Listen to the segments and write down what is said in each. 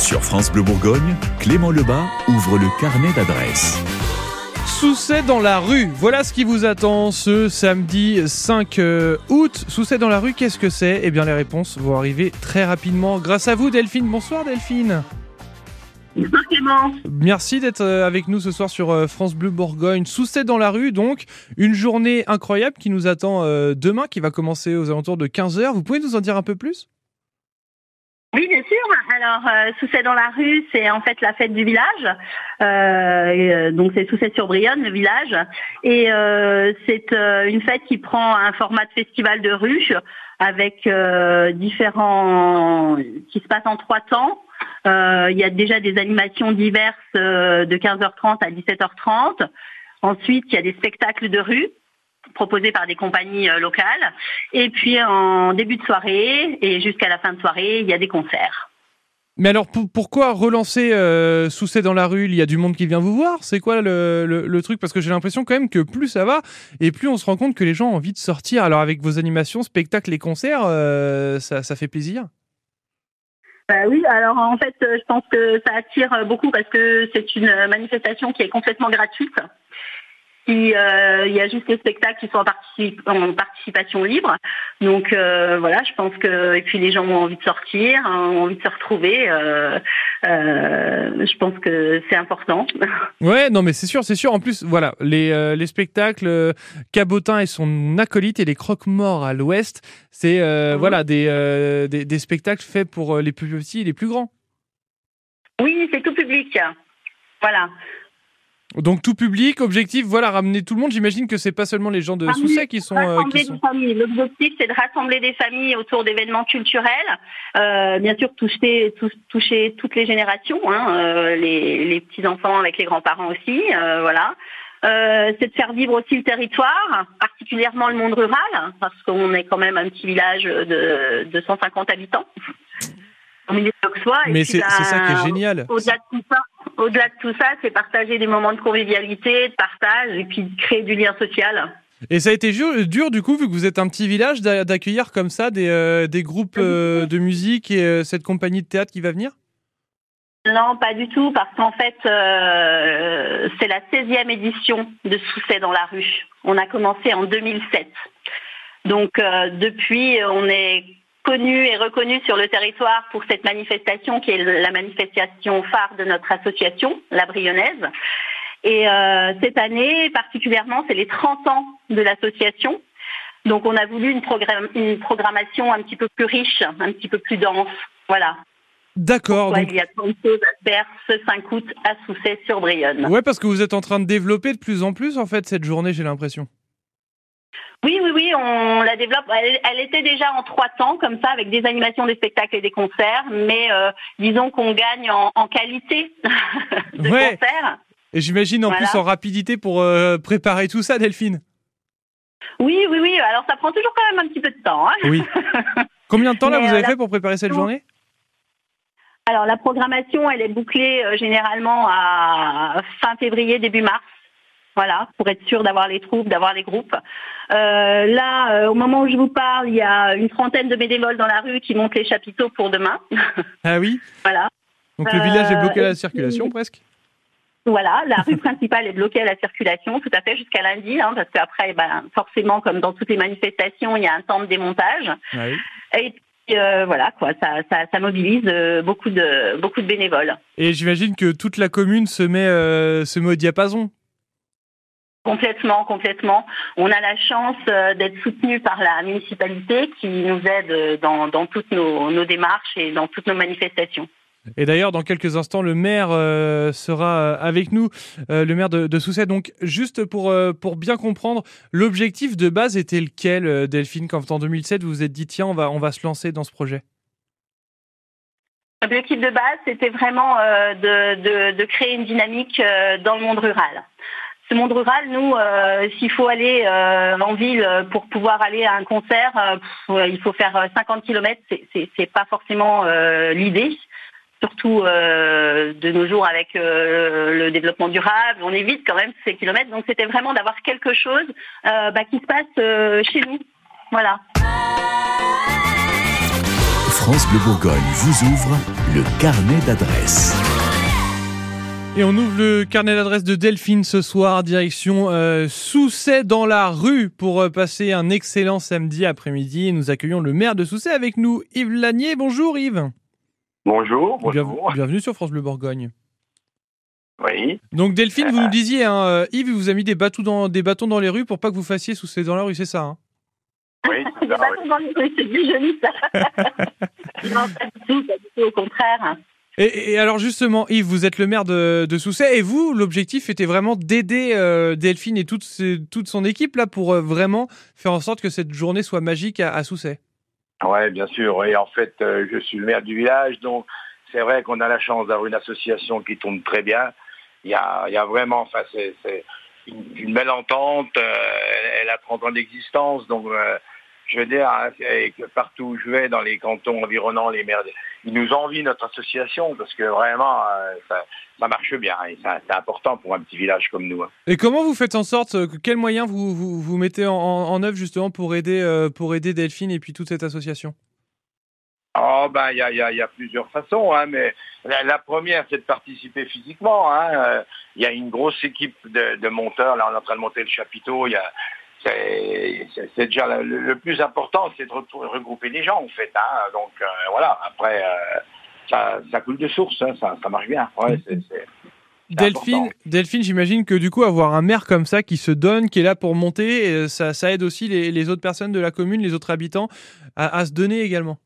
Sur France Bleu Bourgogne, Clément Lebas ouvre le carnet d'adresses. Sousset dans la rue, voilà ce qui vous attend ce samedi 5 euh, août. Sousset dans la rue, qu'est-ce que c'est? Eh bien les réponses vont arriver très rapidement grâce à vous Delphine. Bonsoir Delphine. Bonsoir Clément. Merci d'être euh, avec nous ce soir sur euh, France Bleu Bourgogne. Sousset dans la rue, donc une journée incroyable qui nous attend demain, qui va commencer aux alentours de 15h. Vous pouvez nous en dire un peu plus? Oui, bien sûr. Alors, euh, Sousset dans la rue, c'est en fait la fête du village. Euh, euh donc, c'est Sousset-sur-Brionne, le village. Et euh, c'est euh, une fête qui prend un format de festival de rue avec différents... qui se passe en trois temps. Il y a déjà des animations diverses de 15h30 à 17h30. Ensuite, il y a des spectacles de rue proposés par des compagnies euh, locales. Et puis en début de soirée et jusqu'à la fin de soirée, il y a des concerts. Mais alors pourquoi relancer euh, dans la rue? Il y a du monde qui vient vous voir C'est quoi le, truc? Parce que j'ai l'impression quand même que plus ça va et plus on se rend compte que les gens ont envie de sortir. Alors avec vos animations, spectacles et concerts, euh, ça, ça fait plaisir bah oui, alors en fait, je pense que ça attire beaucoup parce que c'est une manifestation qui est complètement gratuite. Euh, il y a juste les spectacles qui sont en, participation libre. Donc euh, voilà, je pense que et puis les gens ont envie de sortir, hein, ont envie de se retrouver. Euh, je pense que c'est important. Ouais, non mais c'est sûr, c'est sûr. En plus, voilà, les, les spectacles Cabotin et son acolyte et les croque-morts à l'Ouest, c'est mhm. voilà des, des, des spectacles faits pour les plus petits et les plus grands. Oui, c'est tout public. Voilà. Donc tout public, objectif, voilà, ramener tout le monde. J'imagine que c'est pas seulement les gens de Sousset qui sont. Euh, qui sont... L'objectif, c'est de rassembler des familles autour d'événements culturels. Euh, bien sûr, toucher, toucher toutes les générations, hein, euh, les, les petits enfants avec les grands-parents aussi, voilà. C'est de faire vivre aussi le territoire, particulièrement le monde rural, parce qu'on est quand même un petit village de, de 150 habitants. Mais c'est ça qui est génial. Au-delà de tout ça, au-delà de tout ça, c'est partager des moments de convivialité, de partage et puis créer du lien social. Et ça a été dur, du coup, vu que vous êtes un petit village, d'accueillir comme ça des, euh, des groupes euh, de musique et euh, cette compagnie de théâtre qui va venir? Non, pas du tout, parce qu'en fait, c'est la 16e édition de Sousset dans la rue. On a commencé en 2007. Donc, depuis, on est connu et reconnu sur le territoire pour cette manifestation qui est la manifestation phare de notre association, la Brionnaise. Et euh, cette année, particulièrement, c'est les 30 ans de l'association. Donc on a voulu une, une, programmation un petit peu plus riche, un petit peu plus dense. Voilà. D'accord. Il y a tant de choses à faire ce 5 août à Sousset-sur-Brionne. Ouais, parce que vous êtes en train de développer de plus en plus, en fait, cette journée, j'ai l'impression. Oui, oui, oui, on la développe. Elle, était déjà en trois temps, comme ça, avec des animations, des spectacles et des concerts, mais euh, disons qu'on gagne en, qualité de concerts. Et j'imagine en plus en rapidité pour euh, préparer tout ça, Delphine. Oui, oui, oui. Alors ça prend toujours quand même un petit peu de temps. Hein. oui. Combien de temps là vous avez fait pour préparer cette journée? Alors la programmation, elle est bouclée euh, généralement à fin février, début mars. Voilà, pour être sûr d'avoir les troupes, d'avoir les groupes. Euh, là, euh, au moment où je vous parle, il y a une trentaine de bénévoles dans la rue qui montent les chapiteaux pour demain. Ah oui Voilà. Donc le village est bloqué à la circulation presque voilà, la rue principale est bloquée à la circulation tout à fait jusqu'à lundi, hein, parce qu'après, ben, forcément, comme dans toutes les manifestations, il y a un temps de démontage. Ah oui. Et puis, euh, voilà, quoi, ça, ça, ça mobilise beaucoup de beaucoup de bénévoles. Et j'imagine que toute la commune se met se met au diapason Complètement, complètement. On a la chance euh, d'être soutenu par la municipalité qui nous aide dans, toutes nos, démarches et dans toutes nos manifestations. Et d'ailleurs, dans quelques instants, le maire euh, sera avec nous, euh, le maire de, de Sousset. Donc, juste pour, pour bien comprendre, l'objectif de base était lequel, Delphine, quand en 2007 vous vous êtes dit, tiens, on va, on va se lancer dans ce projet? L'objectif de base, c'était vraiment de, de, créer une dynamique dans le monde rural ce monde rural, nous, euh, s'il faut aller euh, en ville pour pouvoir aller à un concert, euh, il faut faire 50 km. C'est pas forcément l'idée. Surtout de nos jours avec le développement durable, on évite quand même ces kilomètres. Donc c'était vraiment d'avoir quelque chose bah, qui se passe chez nous. Voilà. France Bleu Bourgogne vous ouvre le carnet d'adresses. Et on ouvre le carnet d'adresses de Delphine ce soir, direction euh, Sousset dans la rue pour euh, passer un excellent samedi après-midi. Nous accueillons le maire de Sousset avec nous, Yves Lanier. Bonjour Yves. Bonjour, Bienvenue, bonjour. bienvenue sur France Bleu Bourgogne. Oui, Donc Delphine, vous nous disiez, hein, euh, Yves, il vous a mis des bâtons, dans, des bâtons dans les rues pour pas que vous fassiez Sousset dans la rue, c'est ça hein? Oui, c'est Des bâtons oui. dans les rues, c'est plus joli ça. non, pas du tout, pas du tout, au contraire. Et, alors justement, Yves, vous êtes le maire de, de Sousset et vous, l'objectif était vraiment d'aider euh, Delphine et toute, toute son équipe là pour euh, vraiment faire en sorte que cette journée soit magique à, à Sousset? Ouais, bien sûr. Et en fait, euh, je suis le maire du village, donc c'est vrai qu'on a la chance d'avoir une association qui tourne très bien. Il y a, y a vraiment, enfin, c'est une, une belle entente. elle, a 30 ans d'existence, donc je veux dire, hein, que partout où je vais, dans les cantons environnants, les maires, ils nous envient notre association parce que vraiment, euh, ça, ça marche bien. Et ça- c'est important pour un petit village comme nous. hein. Et comment vous faites en sorte, euh, que- quels moyens vous, vous, vous mettez en, œuvre justement pour aider, euh, pour aider Delphine et puis toute cette association? Oh ben il y a, y a- il y a plusieurs façons, hein, mais la, la première c'est de participer physiquement. hein. Euh, Il y a une grosse équipe de, de monteurs, là on est en train de monter le chapiteau. Il y a c'est déjà le, le plus important, c'est de regrouper les gens en fait. hein. Donc euh, voilà, après euh, ça, ça coule de source, hein, ça, ça marche bien. Ouais, Delphine, important. Delphine j'imagine que du coup avoir un maire comme ça qui se donne, qui est là pour monter, euh, ça, ça aide aussi les, les autres personnes de la commune, les autres habitants à, à se donner également.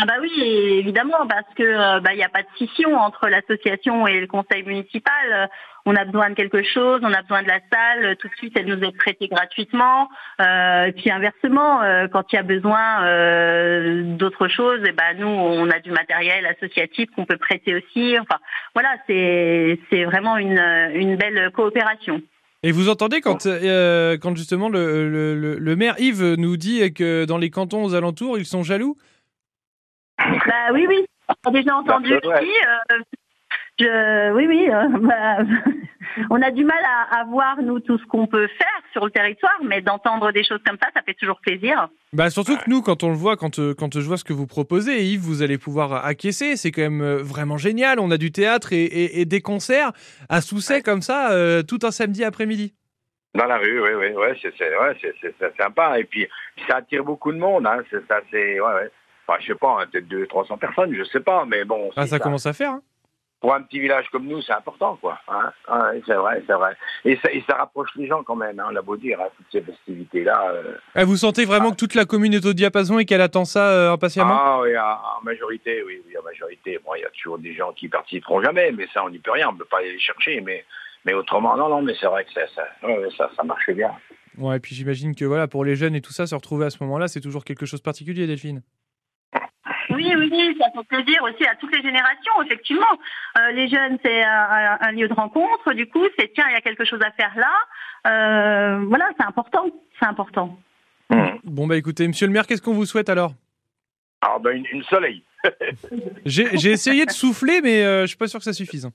Ah bah oui, évidemment, parce que bah, il n'y a pas de scission entre l'association et le conseil municipal. On a besoin de quelque chose, on a besoin de la salle, euh, tout de suite elle nous est prêtée gratuitement. Euh, et puis inversement, euh, quand il y a besoin euh, d'autre chose, et ben nous on a du matériel associatif qu'on peut prêter aussi. Enfin voilà, c'est c'est vraiment une, une belle coopération. Et vous entendez quand, euh, quand justement le, le, le- le maire Yves nous dit que dans les cantons aux alentours, ils sont jaloux? Bah oui, oui. On a déjà entendu euh, je, oui, oui. euh, bah, on a du mal à, à voir, nous, tout ce qu'on peut faire sur le territoire, mais d'entendre des choses comme ça, ça fait toujours plaisir. Bah surtout que nous, quand on le voit, quand, euh, quand je vois ce que vous proposez, Yves, vous allez pouvoir acquiescer. C'est quand même euh, vraiment génial. On a du théâtre et, et- et des concerts à Sousset comme ça, euh, tout un samedi après-midi. Dans la rue, oui, oui, ouais, c'est c'est- ouais, sympa. Et puis, ça attire beaucoup de monde. Hein. C'est ça, c'est, ouais, ouais. Enfin, je sais pas, hein, peut-être 200, 300 personnes, je sais pas, mais bon. Ah, ça commence à faire. hein. Pour un petit village comme nous, c'est important, quoi. Hein. C'est vrai, c'est vrai. Et ça, et ça rapproche les gens quand même, hein, on a beau dire, hein, toutes ces festivités-là. euh. Ah, vous sentez vraiment que toute la commune est au diapason et qu'elle attend ça euh, impatiemment? Ah oui, en en majorité, oui, oui, en majorité. Bon, il y a toujours des gens qui participeront jamais, mais ça, on n'y peut rien, on ne peut pas aller les chercher. Mais, mais autrement, non, non, mais c'est vrai que ça, ça, ouais, ça, ça marche bien. Ouais, et puis j'imagine que voilà, pour les jeunes et tout ça, se retrouver à ce moment-là, c'est toujours quelque chose de particulier, Delphine. Oui, oui, ça fait plaisir aussi à toutes les générations, effectivement. Euh, les jeunes, c'est un, un- lieu de rencontre. Du coup, c'est tiens, il y a quelque chose à faire là. Euh, voilà, c'est important. C'est important. Hum. Bon, bah écoutez, monsieur le maire, qu'est-ce qu'on vous souhaite alors? Alors, ben, une, une soleil. J'ai j'ai essayé de souffler, mais euh, je suis pas sûr que ça suffise.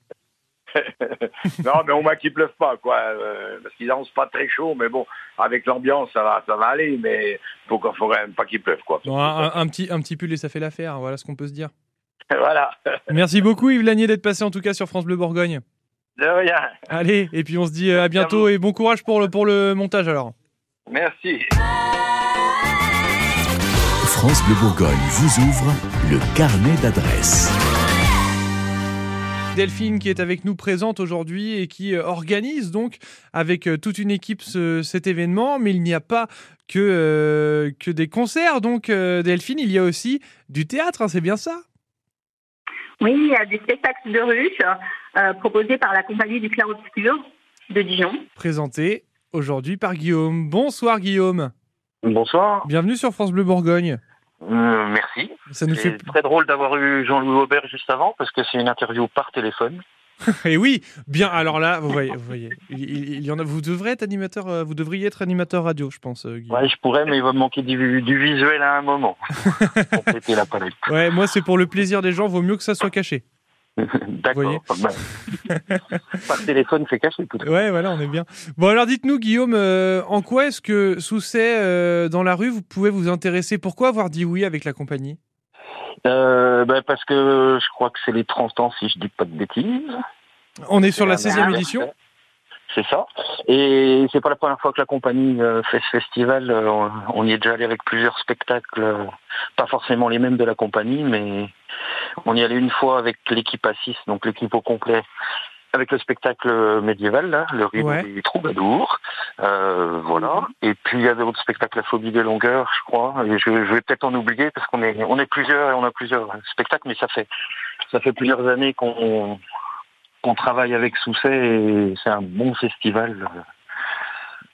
non, mais au moins qu'il pleuve pas, quoi. euh, parce qu'il lance pas très chaud, mais bon, avec l'ambiance, ça va, ça va aller, mais faut qu'on faut quand même pas qu'il pleuve, quoi. Bon, un, un- un petit, un petit pull et ça fait l'affaire, voilà ce qu'on peut se dire. voilà. Merci beaucoup Yves Lanier d'être passé en tout cas sur France Bleu Bourgogne. De rien. Allez, et puis on se dit euh, à bientôt et bon courage pour le, pour le montage alors. Merci. France Bleu Bourgogne vous ouvre le carnet d'adresses. Delphine qui est avec nous présente aujourd'hui et qui euh, organise donc avec euh, toute une équipe ce- cet événement, mais il n'y a pas que, euh, que des concerts, donc euh, Delphine, il y a aussi du théâtre, hein, c'est bien ça? Oui, il y a des spectacles de rue euh, proposés par la compagnie du Clair Obscur de Dijon. Présenté aujourd'hui par Guillaume. Bonsoir Guillaume, Bonsoir. bienvenue sur France Bleu Bourgogne. Euh, merci. Ça nous C'est fait très drôle d'avoir eu Jean-Louis Aubert juste avant parce que c'est une interview par téléphone. Et oui, bien. Alors là, vous voyez, vous voyez, il, y en a. Vous devrez être animateur. euh, Vous devriez être animateur radio, je pense. euh. Ouais, je pourrais, mais il va me manquer du, du visuel à un moment. pour péter la palette. Ouais, moi c'est pour le plaisir des gens. Vaut mieux que ça soit caché. D'accord. Par téléphone, c'est caché tout. Ouais, voilà, on est bien. Bon, alors dites-nous, Guillaume, euh, en quoi est-ce que Sousset, euh, dans la rue, vous pouvez vous intéresser? Pourquoi avoir dit oui avec la compagnie? Euh, bah, Parce que je crois que c'est les 30 ans, si je dis pas de bêtises. On est sur la 16e édition? C'est ça. Et c'est pas la première fois que la compagnie euh, fait ce festival. Euh, on y est déjà allé avec plusieurs spectacles, euh, pas forcément les mêmes de la compagnie, mais on y allait une fois avec l'équipe 6, donc l'équipe au complet, avec le spectacle médiéval, là, le rideau des troubadours. voilà. Et puis il y a d'autres spectacles, la phobie des longueurs, je crois. Et je, vais peut-être en oublier parce qu'on est on est plusieurs et on a plusieurs spectacles, mais ça fait ça fait plusieurs années qu'on on travaille avec Sousset et c'est un bon festival euh,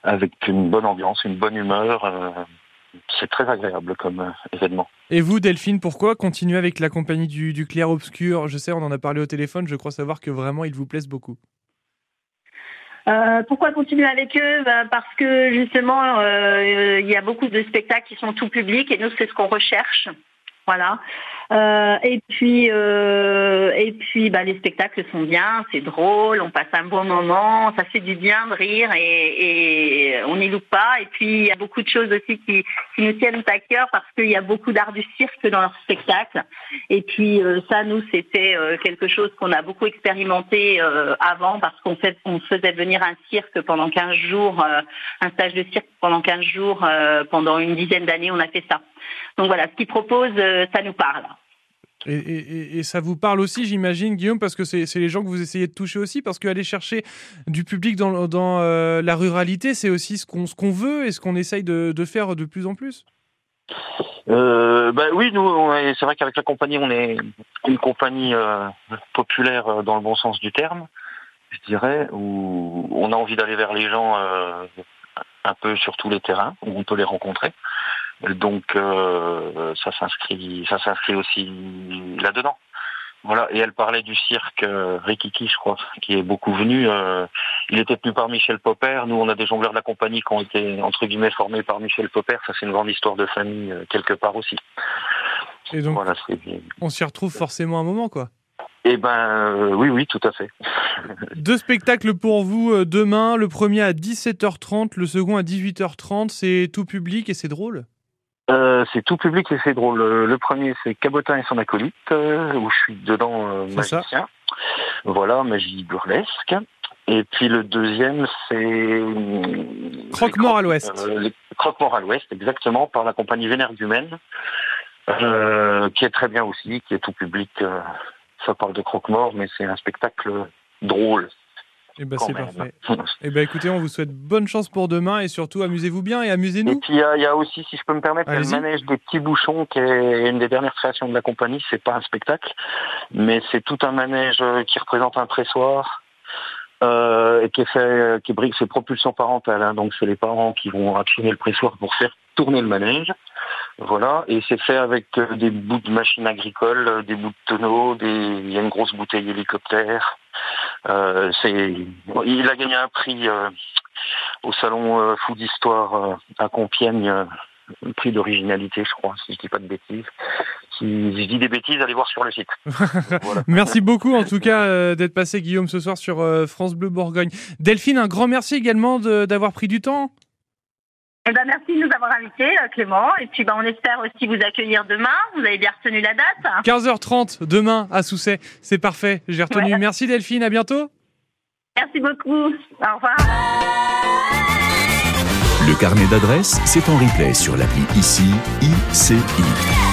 avec une bonne ambiance, une bonne humeur. Euh, c'est très agréable comme euh, événement. Et vous, Delphine, pourquoi continuer avec la compagnie du, Clair Obscur? Je sais, on en a parlé au téléphone, je crois savoir que vraiment ils vous plaisent beaucoup. pourquoi continuer avec eux? Bah, Parce que justement, il y a beaucoup de spectacles qui sont tout publics et nous, c'est ce qu'on recherche. Voilà. Euh, et puis, euh, et puis bah, les spectacles sont bien, c'est drôle, on passe un bon moment, ça fait du bien de rire et, et on n'y loupe pas. Et puis, il y a beaucoup de choses aussi qui, qui nous tiennent à cœur parce qu'il y a beaucoup d'art du cirque dans leur spectacle. Et puis, euh, ça, nous, c'était euh, quelque chose qu'on a beaucoup expérimenté euh, avant parce qu'on fait, on faisait venir un cirque pendant 15 jours, un stage de cirque pendant 15 jours, pendant une dizaine d'années, on a fait ça. Donc voilà, ce qu'ils proposent, ça nous parle. Et, ça vous parle aussi, j'imagine, Guillaume, parce que c'est les gens que vous essayez de toucher aussi, parce qu'aller chercher du public dans, euh, la ruralité, c'est aussi ce qu'on qu'on veut et ce qu'on essaye de, faire de plus en plus. Euh, bah oui, nous, c'est vrai qu'avec la compagnie, on est une compagnie euh, populaire dans le bon sens du terme, je dirais, où on a envie d'aller vers les gens un peu sur tous les terrains où on peut les rencontrer. Donc euh, ça s'inscrit, ça s'inscrit aussi là-dedans. Voilà. Et elle parlait du cirque euh, Rikiki, je crois, qui est beaucoup venu. Euh, il était tenu par Michel Popper. Nous, on a des jongleurs de la compagnie qui ont été entre guillemets formés par Michel Popper. Ça, c'est une grande histoire de famille quelque part aussi. Et donc, voilà, on s'y retrouve forcément un moment, quoi. Eh ben oui, oui, tout à fait. Deux spectacles pour vous demain. Le premier à 17h30, le second à 18h30. C'est tout public et c'est drôle. Euh, c'est tout public et c'est drôle. Le premier, c'est Cabotin et son acolyte, euh, où je suis dedans euh, magicien. Voilà, magie burlesque. Et puis le deuxième, c'est... Croque-mort à l'ouest. Croque-mort à l'ouest, exactement, par la compagnie Vénère d'Humaine, qui est très bien aussi, qui est tout public. ça parle de croque-mort, mais c'est un spectacle drôle. Eh ben, c'est parfait. eh ben, écoutez, on vous souhaite bonne chance pour demain et surtout amusez-vous bien et amusez-nous. Et puis il y, a aussi, si je peux me permettre, le manège des petits bouchons qui est une des dernières créations de la compagnie. C'est pas un spectacle, mais c'est tout un manège qui représente un pressoir. Euh, et qui est fait, qui brique ses propulsions parentales. Hein. donc c'est les parents qui vont actionner le pressoir pour faire tourner le manège. Voilà, et c'est fait avec euh, des bouts de machines agricoles, euh, des bouts de tonneaux, des... il y a une grosse bouteille hélicoptère. Euh, c'est, il a gagné un prix euh, au salon Fou d'Histoire à Compiègne, un prix d'originalité, je crois, si je dis pas de bêtises. Si je dis des bêtises, allez voir sur le site. merci beaucoup en tout cas d'être passé Guillaume ce soir sur France Bleu Bourgogne. Delphine, un grand merci également d'avoir pris du temps. Eh ben, merci de nous avoir invités, euh, Clément. Et puis, ben, on espère aussi vous accueillir demain. Vous avez bien retenu la date 15h30 demain à Sousset. C'est parfait. J'ai retenu. Merci Delphine. À bientôt. Merci beaucoup. Au revoir. Le carnet d'adresses, c'est en replay sur l'appli ICI, ICI.